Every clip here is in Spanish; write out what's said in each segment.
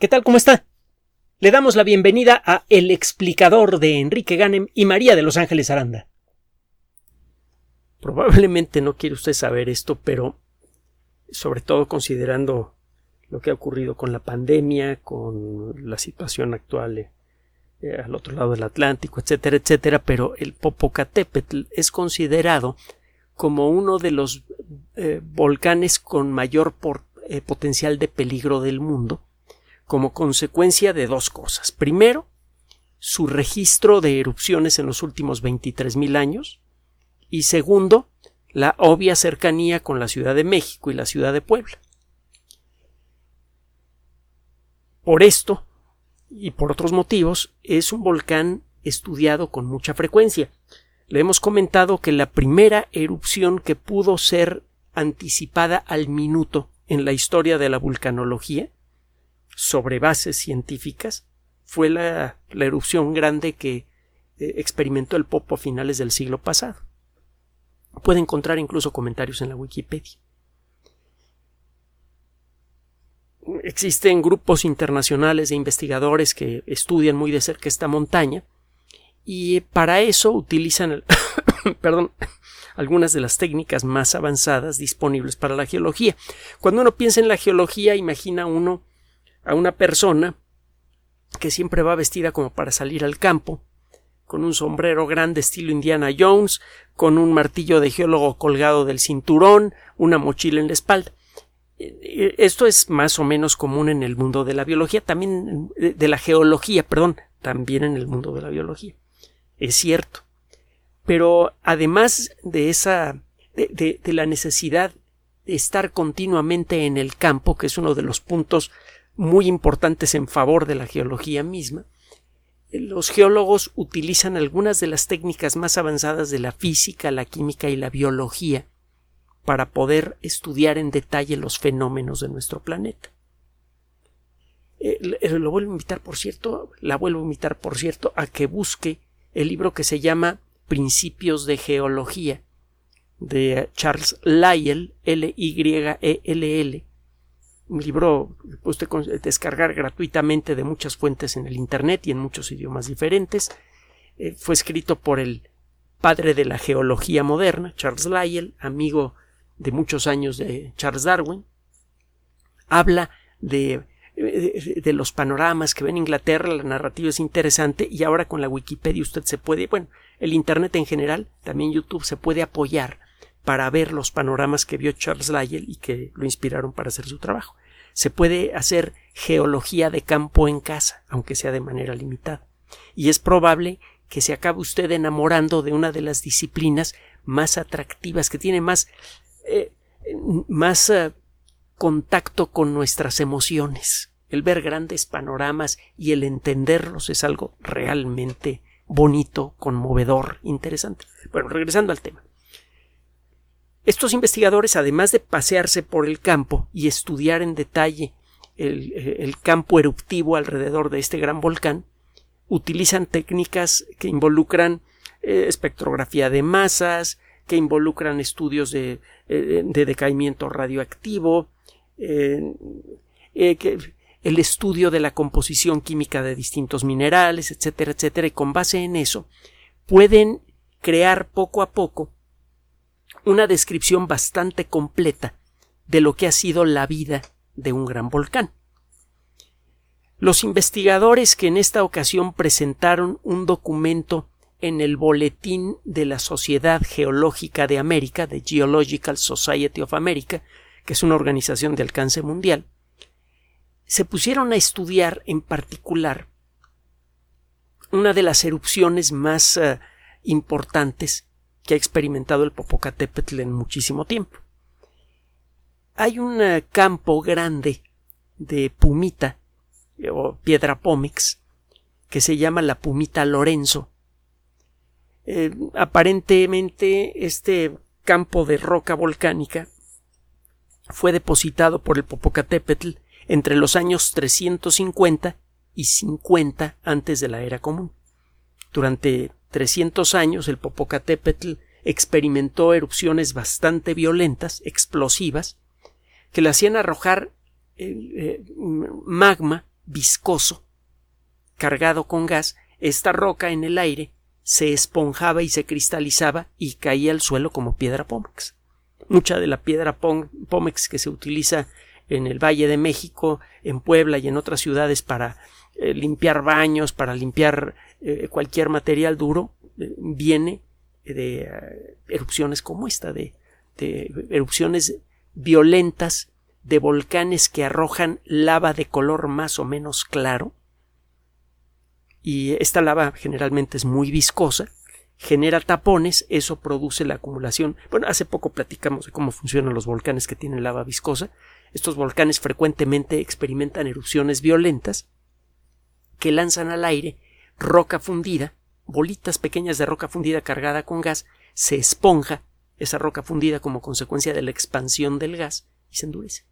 ¿Qué tal? ¿Cómo está? Le damos la bienvenida a El explicador de Enrique Ganem y María de Los Ángeles Aranda. Probablemente no quiere usted saber esto, pero sobre todo considerando lo que ha ocurrido con la pandemia, con la situación actual eh, al otro lado del Atlántico, etcétera, etcétera, pero el Popocatépetl es considerado como uno de los eh, volcanes con mayor eh, potencial de peligro del mundo como consecuencia de dos cosas. Primero, su registro de erupciones en los últimos 23.000 años y segundo, la obvia cercanía con la Ciudad de México y la Ciudad de Puebla. Por esto y por otros motivos, es un volcán estudiado con mucha frecuencia. Le hemos comentado que la primera erupción que pudo ser anticipada al minuto en la historia de la vulcanología sobre bases científicas fue la, erupción grande que eh, experimentó el Popo a finales del siglo pasado. Puede encontrar incluso comentarios en la Wikipedia. Existen grupos internacionales de investigadores que estudian muy de cerca esta montaña y para eso utilizan perdón, algunas de las técnicas más avanzadas disponibles para la geología. Cuando uno piensa en la geología, imagina uno a una persona que siempre va vestida como para salir al campo, con un sombrero grande estilo Indiana Jones, con un martillo de geólogo colgado del cinturón, una mochila en la espalda. Eh, eh, esto es más o menos común en el mundo de la biología, también eh, de la geología, perdón, también en el mundo de la biología. Es cierto. Pero además de esa, de, de la necesidad de estar continuamente en el campo, que es uno de los puntos muy importantes en favor de la geología misma, los geólogos utilizan algunas de las técnicas más avanzadas de la física, la química y la biología para poder estudiar en detalle los fenómenos de nuestro planeta. Eh, lo vuelvo a invitar, por cierto, la vuelvo a invitar, por cierto, a que busque el libro que se llama Principios de Geología de Charles Lyell, L-Y-E-L-L, un libro usted descargar gratuitamente de muchas fuentes en el Internet y en muchos idiomas diferentes. Eh, fue escrito por el padre de la geología moderna, Charles Lyell, amigo de muchos años de Charles Darwin. Habla de, de, de, los panoramas que ve en Inglaterra, la narrativa es interesante y ahora con la Wikipedia usted se puede, bueno, el Internet en general, también YouTube se puede apoyar para ver los panoramas que vio Charles Lyell y que lo inspiraron para hacer su trabajo. Se puede hacer geología de campo en casa, aunque sea de manera limitada. Y es probable que se acabe usted enamorando de una de las disciplinas más atractivas, que tiene más, eh, más eh, contacto con nuestras emociones. El ver grandes panoramas y el entenderlos es algo realmente bonito, conmovedor, interesante. Bueno, regresando al tema. Estos investigadores, además de pasearse por el campo y estudiar en detalle el, campo eruptivo alrededor de este gran volcán, utilizan técnicas que involucran eh, espectrografía de masas, que involucran estudios de, eh, decaimiento radioactivo, eh, el estudio de la composición química de distintos minerales, etcétera, etcétera, y con base en eso pueden crear poco a poco una descripción bastante completa de lo que ha sido la vida de un gran volcán. Los investigadores que en esta ocasión presentaron un documento en el Boletín de la Sociedad Geológica de América, de Geological Society of America, que es una organización de alcance mundial, se pusieron a estudiar en particular una de las erupciones más uh, importantes que ha experimentado el Popocatépetl en muchísimo tiempo. Hay un eh, campo grande de pumita eh, o piedra pómix que se llama la pumita Lorenzo. Eh, aparentemente este campo de roca volcánica fue depositado por el Popocatépetl entre los años 350 y 50 antes de la era común. Durante 300 años el Popocatépetl experimentó erupciones bastante violentas, explosivas, que le hacían arrojar eh, eh, magma viscoso cargado con gas, esta roca en el aire se esponjaba y se cristalizaba y caía al suelo como piedra pómex. Mucha de la piedra pómex que se utiliza en el Valle de México, en Puebla y en otras ciudades para eh, limpiar baños, para limpiar eh, cualquier material duro, eh, viene de erupciones como esta, de, de erupciones violentas de volcanes que arrojan lava de color más o menos claro. Y esta lava generalmente es muy viscosa, genera tapones, eso produce la acumulación. Bueno, hace poco platicamos de cómo funcionan los volcanes que tienen lava viscosa. Estos volcanes frecuentemente experimentan erupciones violentas que lanzan al aire roca fundida, bolitas pequeñas de roca fundida cargada con gas, se esponja esa roca fundida como consecuencia de la expansión del gas y se endurece.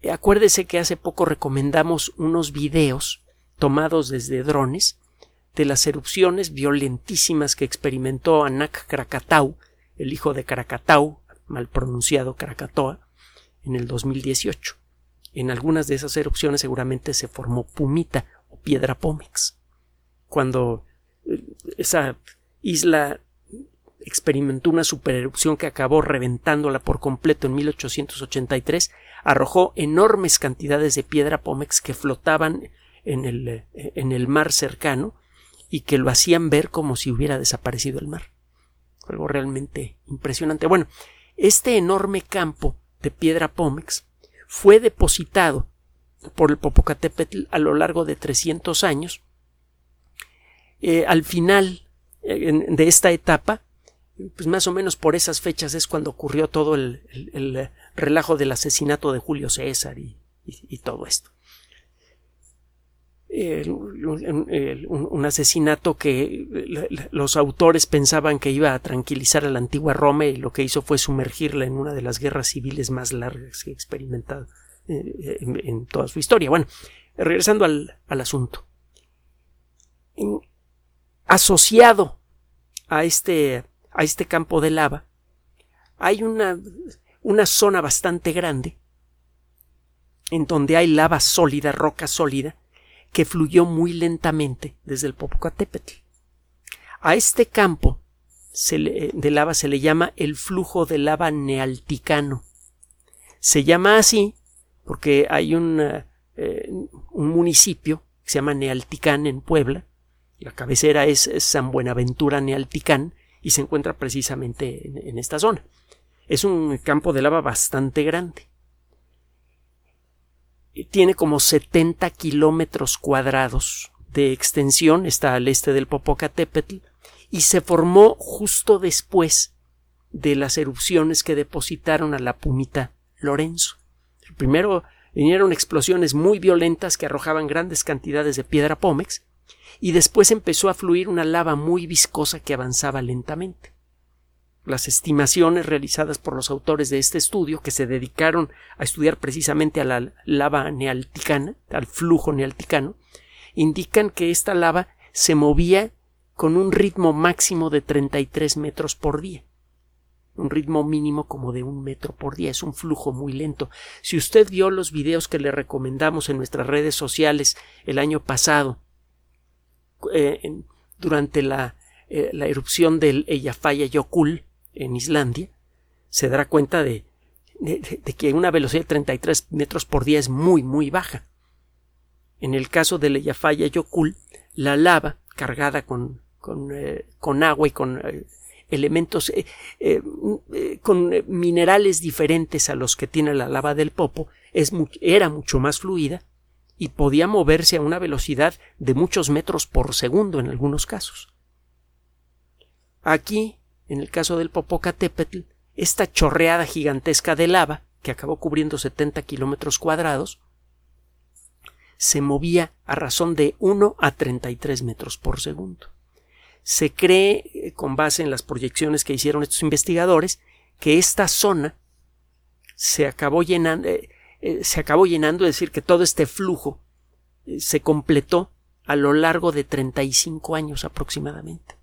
Eh, acuérdese que hace poco recomendamos unos videos tomados desde drones de las erupciones violentísimas que experimentó Anak Krakatau, el hijo de Krakatau, mal pronunciado Krakatoa, en el 2018. En algunas de esas erupciones seguramente se formó pumita o piedra pómex. Cuando eh, esa isla experimentó una supererupción que acabó reventándola por completo en 1883, arrojó enormes cantidades de piedra pómex que flotaban en el, eh, en el mar cercano y que lo hacían ver como si hubiera desaparecido el mar. Algo realmente impresionante. Bueno, este enorme campo de piedra pómex fue depositado por el Popocatépetl a lo largo de 300 años. Eh, al final eh, de esta etapa, pues más o menos por esas fechas es cuando ocurrió todo el, el, relajo del asesinato de Julio César y, todo esto. un, asesinato que los autores pensaban que iba a tranquilizar a la antigua Roma y lo que hizo fue sumergirla en una de las guerras civiles más largas que ha experimentado eh, en, toda su historia. Bueno, regresando al asunto. Asociado a este a este campo de lava, hay una, una zona bastante grande en donde hay lava sólida, roca sólida, que fluyó muy lentamente desde el Popocatépetl. A este campo de lava se le llama el flujo de lava nealticano. Se llama así porque hay un, eh, un municipio que se llama Nealticán en Puebla. La cabecera es San Buenaventura Nealticán y se encuentra precisamente en, esta zona. Es un campo de lava bastante grande. Tiene como 70 kilómetros cuadrados de extensión, está al este del Popocatépetl, y se formó justo después de las erupciones que depositaron a la Pumita Lorenzo. Primero vinieron explosiones muy violentas que arrojaban grandes cantidades de piedra pómex, y después empezó a fluir una lava muy viscosa que avanzaba lentamente. Las estimaciones realizadas por los autores de este estudio, que se dedicaron a estudiar precisamente a la lava nealticana, al flujo nealticano, indican que esta lava se movía con un ritmo máximo de 33 metros por día. Un ritmo mínimo como de un metro por día. Es un flujo muy lento. Si usted vio los videos que le recomendamos en nuestras redes sociales el año pasado eh, durante la, eh, la, erupción del Eyjafjalla Yokul en Islandia, se dará cuenta de, de, que una velocidad de 33 metros por día es muy, muy baja. En el caso del Eyjafjalla Yokul, la lava cargada con, con, eh, con agua y con elementos, con minerales diferentes a los que tiene la lava del Popo, es, era mucho más fluida y podía moverse a una velocidad de muchos metros por segundo en algunos casos. Aquí, en el caso del Popocatépetl, esta chorreada gigantesca de lava, que acabó cubriendo 70 kilómetros cuadrados, se movía a razón de 1 a 33 metros por segundo. Se cree, eh, con base en las proyecciones que hicieron estos investigadores, que esta zona se acabó llenando, eh, eh, se acabó llenando, es decir, que todo este flujo eh, se completó a lo largo de 35 años aproximadamente.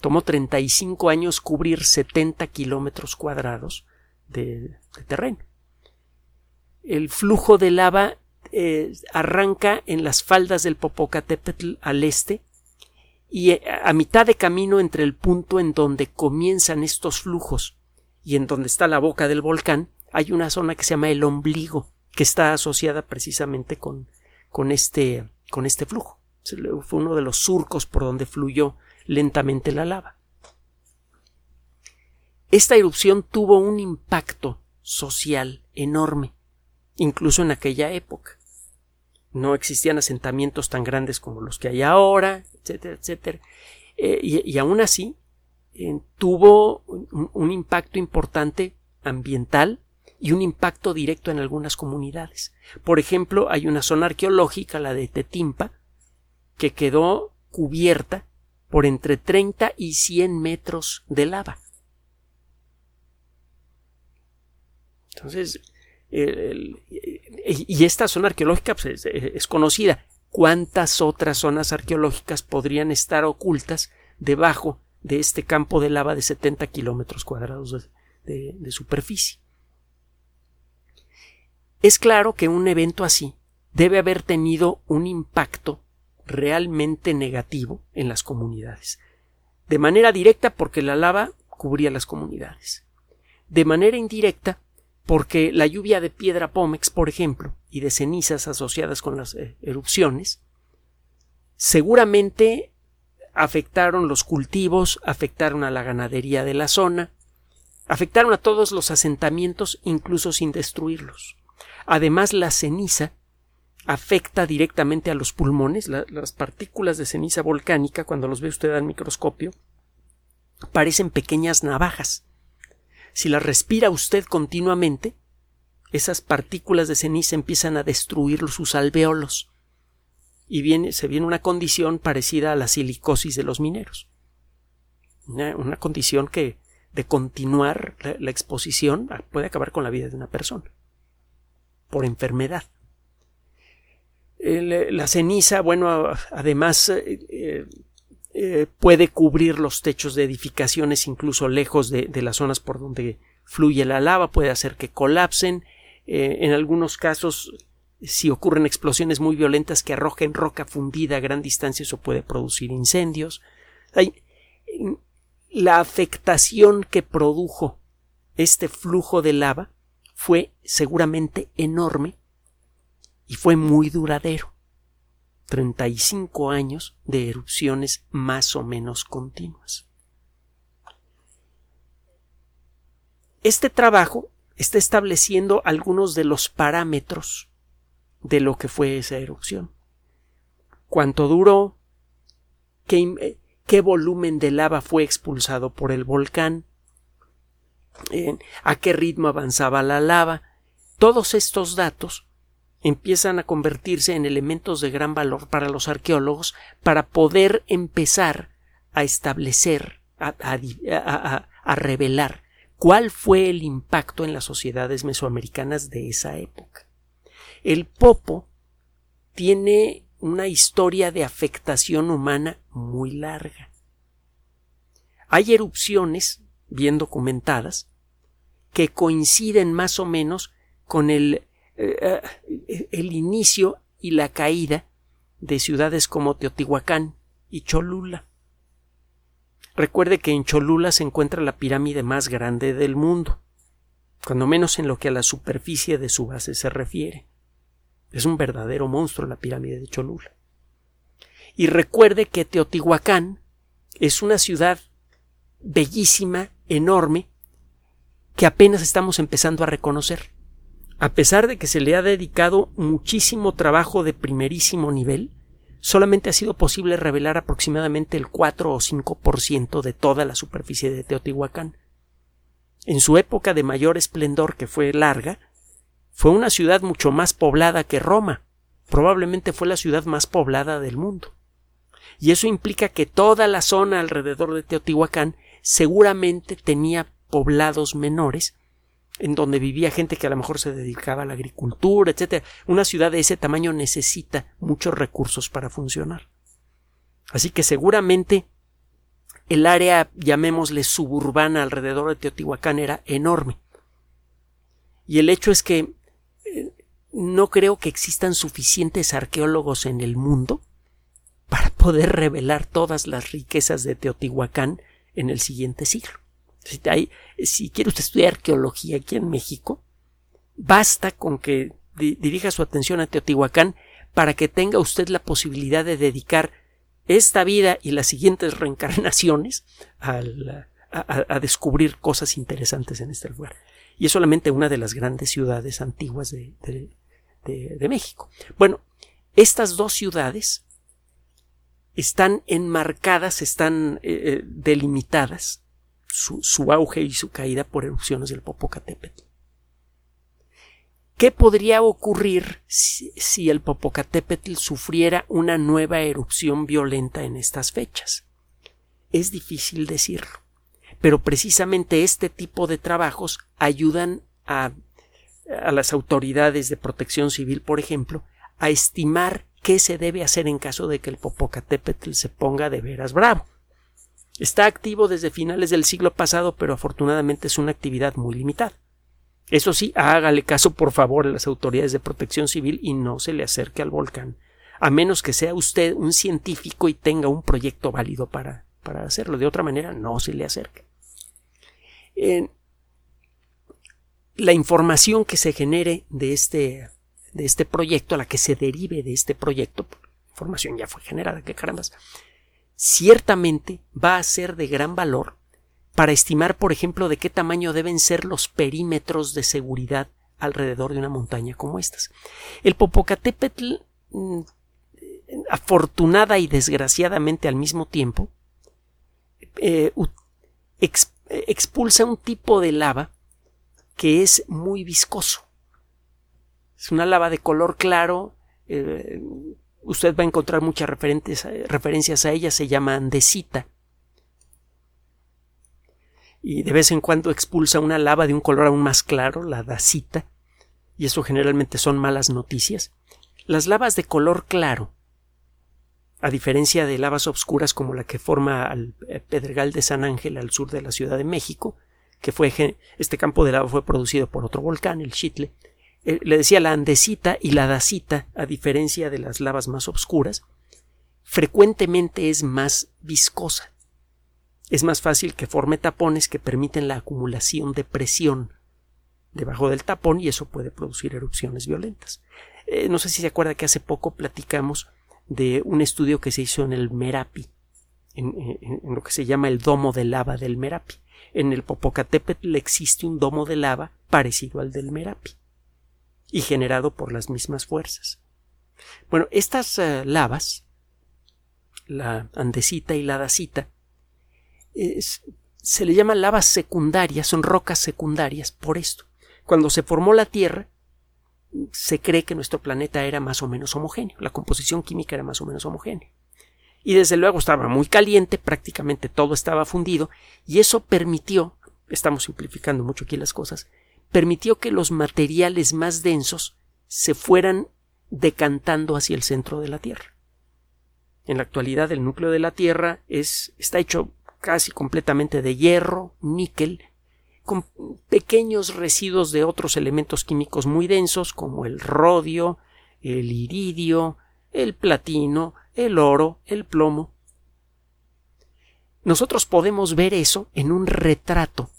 Tomó 35 años cubrir 70 kilómetros cuadrados de, terreno. El flujo de lava eh, arranca en las faldas del Popocatépetl al este y a mitad de camino entre el punto en donde comienzan estos flujos y en donde está la boca del volcán hay una zona que se llama el ombligo que está asociada precisamente con, con, este, con este flujo. Fue uno de los surcos por donde fluyó lentamente la lava. Esta erupción tuvo un impacto social enorme, incluso en aquella época. No existían asentamientos tan grandes como los que hay ahora, etcétera, etcétera. Eh, y, aún así eh, tuvo un, impacto importante ambiental y un impacto directo en algunas comunidades. Por ejemplo, hay una zona arqueológica, la de Tetimpa, que quedó cubierta por entre 30 y 100 metros de lava. Entonces, y esta zona arqueológica pues, es, conocida. ¿Cuántas otras zonas arqueológicas podrían estar ocultas debajo de este campo de lava de 70 kilómetros cuadrados de, de superficie? Es claro que un evento así debe haber tenido un impacto realmente negativo en las comunidades. De manera directa porque la lava cubría las comunidades. De manera indirecta porque la lluvia de piedra pómex, por ejemplo, y de cenizas asociadas con las eh, erupciones, seguramente afectaron los cultivos, afectaron a la ganadería de la zona, afectaron a todos los asentamientos incluso sin destruirlos. Además, la ceniza afecta directamente a los pulmones, las partículas de ceniza volcánica, cuando los ve usted al microscopio, parecen pequeñas navajas si la respira usted continuamente, esas partículas de ceniza empiezan a destruir sus alveolos y viene, se viene una condición parecida a la silicosis de los mineros. Una, condición que de continuar la, exposición puede acabar con la vida de una persona por enfermedad. la ceniza, bueno, además eh, eh, eh, puede cubrir los techos de edificaciones incluso lejos de, las zonas por donde fluye la lava, puede hacer que colapsen. Eh, en algunos casos, si ocurren explosiones muy violentas que arrojen roca fundida a gran distancia, eso puede producir incendios. la afectación que produjo este flujo de lava fue seguramente enorme y fue muy duradero. 35 años de erupciones más o menos continuas. Este trabajo está estableciendo algunos de los parámetros de lo que fue esa erupción. ¿Cuánto duró? ¿Qué, qué volumen de lava fue expulsado por el volcán? ¿A qué ritmo avanzaba la lava? Todos estos datos empiezan a convertirse en elementos de gran valor para los arqueólogos para poder empezar a establecer, a, revelar cuál fue el impacto en las sociedades mesoamericanas de esa época. El Popo tiene una historia de afectación humana muy larga. Hay erupciones, bien documentadas, que coinciden más o menos con el eh, eh, el inicio y la caída de ciudades como Teotihuacán y Cholula. Recuerde que en Cholula se encuentra la pirámide más grande del mundo, cuando menos en lo que a la superficie de su base se refiere. Es un verdadero monstruo la pirámide de Cholula. Y recuerde que Teotihuacán es una ciudad bellísima, enorme, que apenas estamos empezando a reconocer a pesar de que se le ha dedicado muchísimo trabajo de primerísimo nivel, solamente ha sido posible revelar aproximadamente el 4 o 5% de toda la superficie de Teotihuacán. En su época de mayor esplendor, que fue larga, fue una ciudad mucho más poblada que Roma. Probablemente fue la ciudad más poblada del mundo. Y eso implica que toda la zona alrededor de Teotihuacán seguramente tenía poblados menores en donde vivía gente que a lo mejor se dedicaba a la agricultura, etcétera. Una ciudad de ese tamaño necesita muchos recursos para funcionar. Así que seguramente el área, llamémosle suburbana alrededor de Teotihuacán era enorme. Y el hecho es que eh, no creo que existan suficientes arqueólogos en el mundo para poder revelar todas las riquezas de Teotihuacán en el siguiente siglo. Si, quiere usted estudiar arqueología aquí en México, basta con que dirija su atención a Teotihuacán para que tenga usted la posibilidad de dedicar esta vida y las siguientes reencarnaciones a, descubrir cosas interesantes en este lugar. Y es solamente una de las grandes ciudades antiguas de, México. Bueno, estas dos ciudades están enmarcadas, están eh, eh, delimitadas, su, su, auge y su caída por erupciones del Popocatépetl. ¿Qué podría ocurrir si, el Popocatépetl sufriera una nueva erupción violenta en estas fechas? Es difícil decirlo, pero precisamente este tipo de trabajos ayudan a, a las autoridades de protección civil, por ejemplo, a estimar qué se debe hacer en caso de que el Popocatépetl se ponga de veras bravo. Está activo desde finales del siglo pasado, pero afortunadamente es una actividad muy limitada. Eso sí, hágale caso por favor a las autoridades de protección civil y no se le acerque al volcán, a menos que sea usted un científico y tenga un proyecto válido para, para hacerlo. De otra manera, no se le acerque. la información que se genere de este, de este proyecto, a la que se derive de este proyecto, información ya fue generada, qué carambas, ciertamente va a ser de gran valor para estimar, por ejemplo, de qué tamaño deben ser los perímetros de seguridad alrededor de una montaña como estas. El Popocatépetl, mm, afortunada y desgraciadamente al mismo tiempo, eh, expulsa un tipo de lava que es muy viscoso. Es una lava de color claro. Eh, usted va a encontrar muchas referencias a ella. Se llama andesita y de vez en cuando expulsa una lava de un color aún más claro, la dacita, y eso generalmente son malas noticias. Las lavas de color claro, a diferencia de lavas obscuras como la que forma al eh, Pedregal de San Ángel al sur de la Ciudad de México, que fue este campo de lava fue producido por otro volcán, el Chitle, eh, le decía la andesita y la dacita, a diferencia de las lavas más obscuras, frecuentemente es más viscosa es más fácil que forme tapones que permiten la acumulación de presión debajo del tapón y eso puede producir erupciones violentas. Eh, no sé si se acuerda que hace poco platicamos de un estudio que se hizo en el Merapi, en, lo que se llama el domo de lava del Merapi. En el Popocatépetl existe un domo de lava parecido al del Merapi y generado por las mismas fuerzas. Bueno, estas eh, lavas, la andesita y la dacita, se le llama lavas secundarias, son rocas secundarias por esto. Cuando se formó la Tierra, se cree que nuestro planeta era más o menos homogéneo, la composición química era más o menos homogénea. Y desde luego estaba muy caliente, prácticamente todo estaba fundido, y eso permitió, estamos simplificando mucho aquí las cosas, permitió que los materiales más densos se fueran decantando hacia el centro de la Tierra. En la actualidad el núcleo de la Tierra es, está hecho casi completamente de hierro, níquel, con pequeños residuos de otros elementos químicos muy densos como el rodio, el iridio, el platino, el oro, el plomo. Nosotros podemos ver eso en un retrato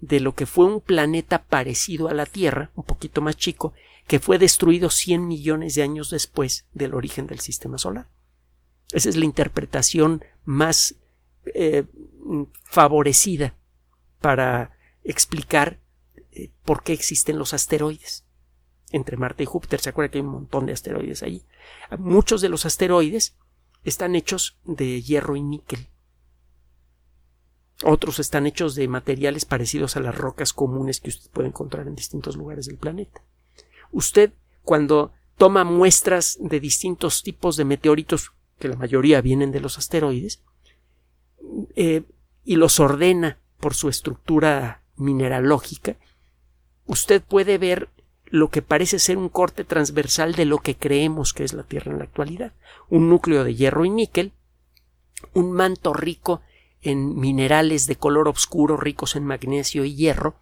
de lo que fue un planeta parecido a la Tierra, un poquito más chico, que fue destruido 100 millones de años después del origen del sistema solar. Esa es la interpretación más eh, favorecida para explicar eh, por qué existen los asteroides. Entre Marte y Júpiter, se acuerda que hay un montón de asteroides allí. Muchos de los asteroides están hechos de hierro y níquel. Otros están hechos de materiales parecidos a las rocas comunes que usted puede encontrar en distintos lugares del planeta. Usted, cuando toma muestras de distintos tipos de meteoritos, que la mayoría vienen de los asteroides, eh, y los ordena por su estructura mineralógica, usted puede ver lo que parece ser un corte transversal de lo que creemos que es la Tierra en la actualidad. Un núcleo de hierro y níquel, un manto rico en minerales de color oscuro ricos en magnesio y hierro,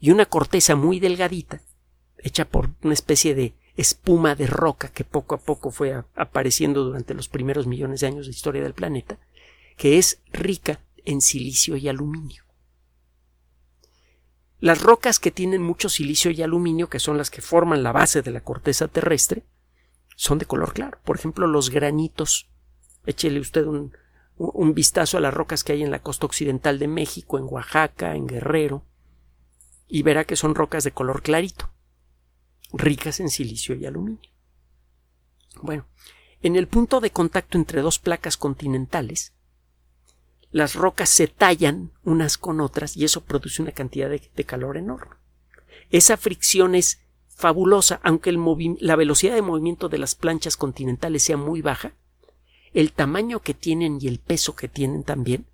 y una corteza muy delgadita, hecha por una especie de espuma de roca que poco a poco fue apareciendo durante los primeros millones de años de historia del planeta, que es rica en silicio y aluminio. Las rocas que tienen mucho silicio y aluminio, que son las que forman la base de la corteza terrestre, son de color claro. Por ejemplo, los granitos. Échele usted un, un vistazo a las rocas que hay en la costa occidental de México, en Oaxaca, en Guerrero, y verá que son rocas de color clarito, ricas en silicio y aluminio. Bueno, en el punto de contacto entre dos placas continentales, las rocas se tallan unas con otras y eso produce una cantidad de, calor enorme. Esa fricción es fabulosa, aunque la velocidad de movimiento de las planchas continentales sea muy baja, el tamaño que tienen y el peso que tienen también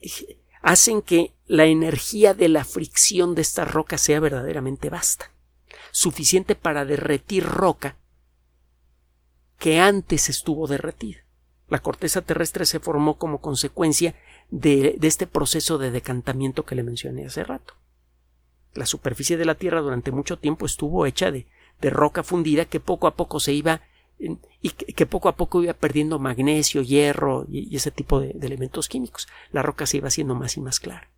eh, hacen que la energía de la fricción de esta roca sea verdaderamente vasta, suficiente para derretir roca que antes estuvo derretida. La corteza terrestre se formó como consecuencia de, este proceso de decantamiento que le mencioné hace rato. La superficie de la Tierra durante mucho tiempo estuvo hecha de roca fundida que poco a poco se iba y que, poco a poco iba perdiendo magnesio, hierro y, ese tipo de, elementos químicos. La roca se iba haciendo más y más clara.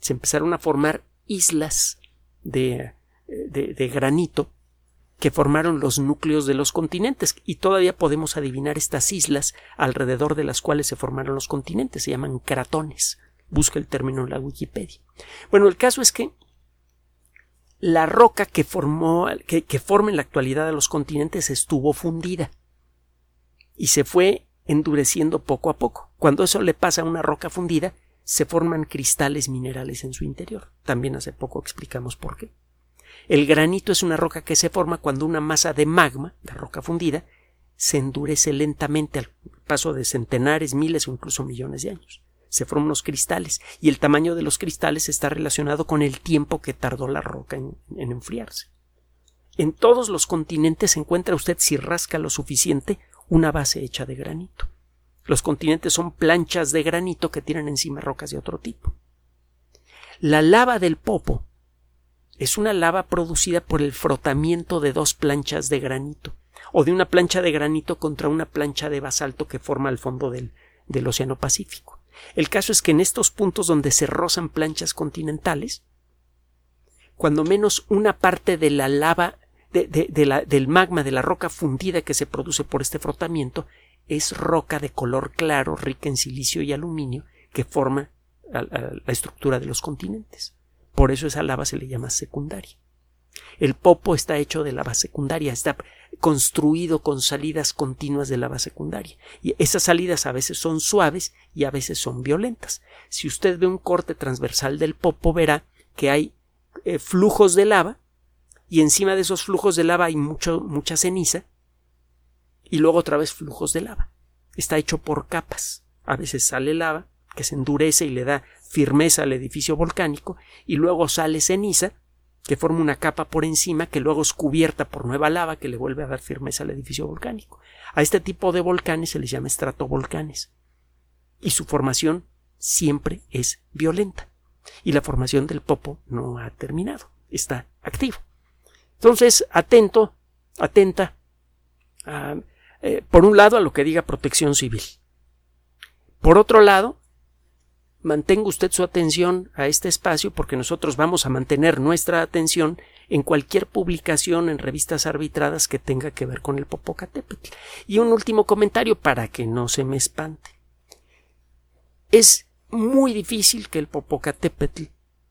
Se empezaron a formar islas de, de granito que formaron los núcleos de los continentes y todavía podemos adivinar estas islas alrededor de las cuales se formaron los continentes. Se llaman cratones. Busca el término en la Wikipedia. Bueno, el caso es que la roca que formó, que, forma en la actualidad a los continentes estuvo fundida y se fue endureciendo poco a poco. Cuando eso le pasa a una roca fundida, se forman cristales minerales en su interior. También hace poco explicamos por qué. El granito es una roca que se forma cuando una masa de magma, de roca fundida, se endurece lentamente al paso de centenares, miles o incluso millones de años se forman los cristales y el tamaño de los cristales está relacionado con el tiempo que tardó la roca en, enfriarse. En todos los continentes encuentra usted, si rasca lo suficiente, una base hecha de granito. Los continentes son planchas de granito que tienen encima rocas de otro tipo. La lava del Popo es una lava producida por el frotamiento de dos planchas de granito, o de una plancha de granito contra una plancha de basalto que forma el fondo del Océano Pacífico. El caso es que en estos puntos donde se rozan planchas continentales, cuando menos una parte de la lava del magma de la roca fundida que se produce por este frotamiento es roca de color claro, rica en silicio y aluminio, que forma la estructura de los continentes. Por eso esa lava se le llama secundaria. El popo está hecho de lava secundaria, está construido con salidas continuas de lava secundaria. Y esas salidas a veces son suaves y a veces son violentas. Si usted ve un corte transversal del popo, verá que hay eh, flujos de lava y encima de esos flujos de lava hay mucho, mucha ceniza y luego otra vez flujos de lava. Está hecho por capas. A veces sale lava que se endurece y le da firmeza al edificio volcánico y luego sale ceniza que forma una capa por encima que luego es cubierta por nueva lava que le vuelve a dar firmeza al edificio volcánico. A este tipo de volcanes se les llama estratovolcanes. Y su formación siempre es violenta. Y la formación del popo no ha terminado, está activo. Entonces, atento, atenta, eh, por un lado, a lo que diga protección civil. Por otro lado, mantenga usted su atención a este espacio porque nosotros vamos a mantener nuestra atención en cualquier publicación en revistas arbitradas que tenga que ver con el Popocatépetl. Y un último comentario para que no se me espante. Es muy difícil que el Popocatépetl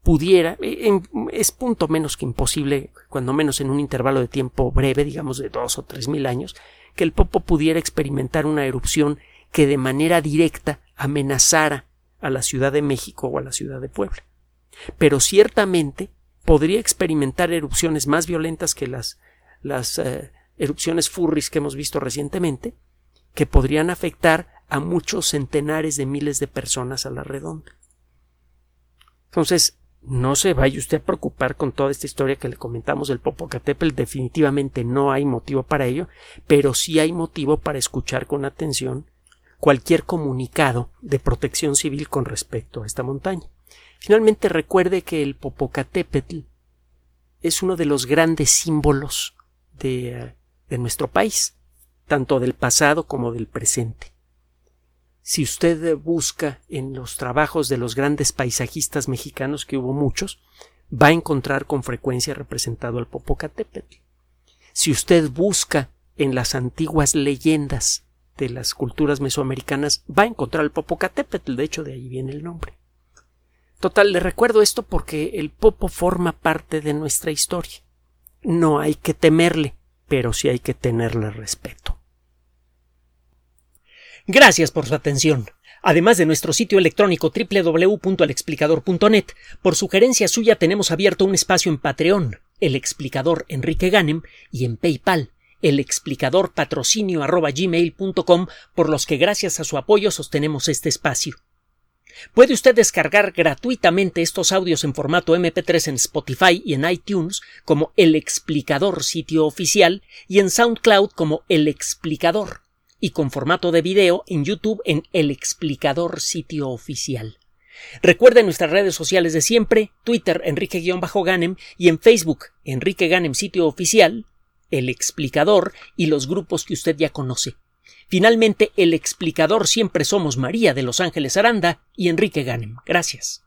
pudiera, eh, es punto menos que imposible, cuando menos en un intervalo de tiempo breve, digamos de dos o tres mil años, que el Popo pudiera experimentar una erupción que de manera directa amenazara a la Ciudad de México o a la Ciudad de Puebla. Pero ciertamente podría experimentar erupciones más violentas que las, las eh, erupciones furris que hemos visto recientemente, que podrían afectar a muchos centenares de miles de personas a la redonda. Entonces, no se vaya usted a preocupar con toda esta historia que le comentamos del Popocatépetl, definitivamente no hay motivo para ello, pero sí hay motivo para escuchar con atención cualquier comunicado de protección civil con respecto a esta montaña. Finalmente recuerde que el Popocatépetl es uno de los grandes símbolos de, de nuestro país, tanto del pasado como del presente. Si usted busca en los trabajos de los grandes paisajistas mexicanos, que hubo muchos, va a encontrar con frecuencia representado al Popocatépetl. Si usted busca en las antiguas leyendas de las culturas mesoamericanas, va a encontrar el Popocatépetl, de hecho de ahí viene el nombre. Total, le recuerdo esto porque el Popo forma parte de nuestra historia. No hay que temerle, pero sí hay que tenerle respeto. Gracias por su atención. Además de nuestro sitio electrónico www.alexplicador.net, por sugerencia suya tenemos abierto un espacio en Patreon, el explicador Enrique Ganem, y en PayPal, el por los que gracias a su apoyo sostenemos este espacio. Puede usted descargar gratuitamente estos audios en formato MP3 en Spotify y en iTunes como El Explicador sitio oficial y en SoundCloud como El Explicador y con formato de video en YouTube en El Explicador sitio oficial. Recuerde nuestras redes sociales de siempre, Twitter Enrique-Ganem y en Facebook Enrique Ganem sitio oficial, El Explicador y los grupos que usted ya conoce. Finalmente, el explicador siempre somos María de Los Ángeles Aranda y Enrique Ganem. Gracias.